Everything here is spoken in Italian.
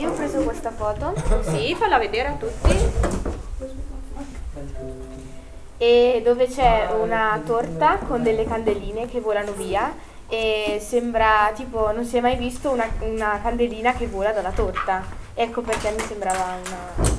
io ho preso questa foto, sì, falla vedere a tutti. E dove c'è una torta con delle candeline che volano via e sembra tipo non si è mai visto una, una candelina che vola dalla torta. Ecco perché mi sembrava una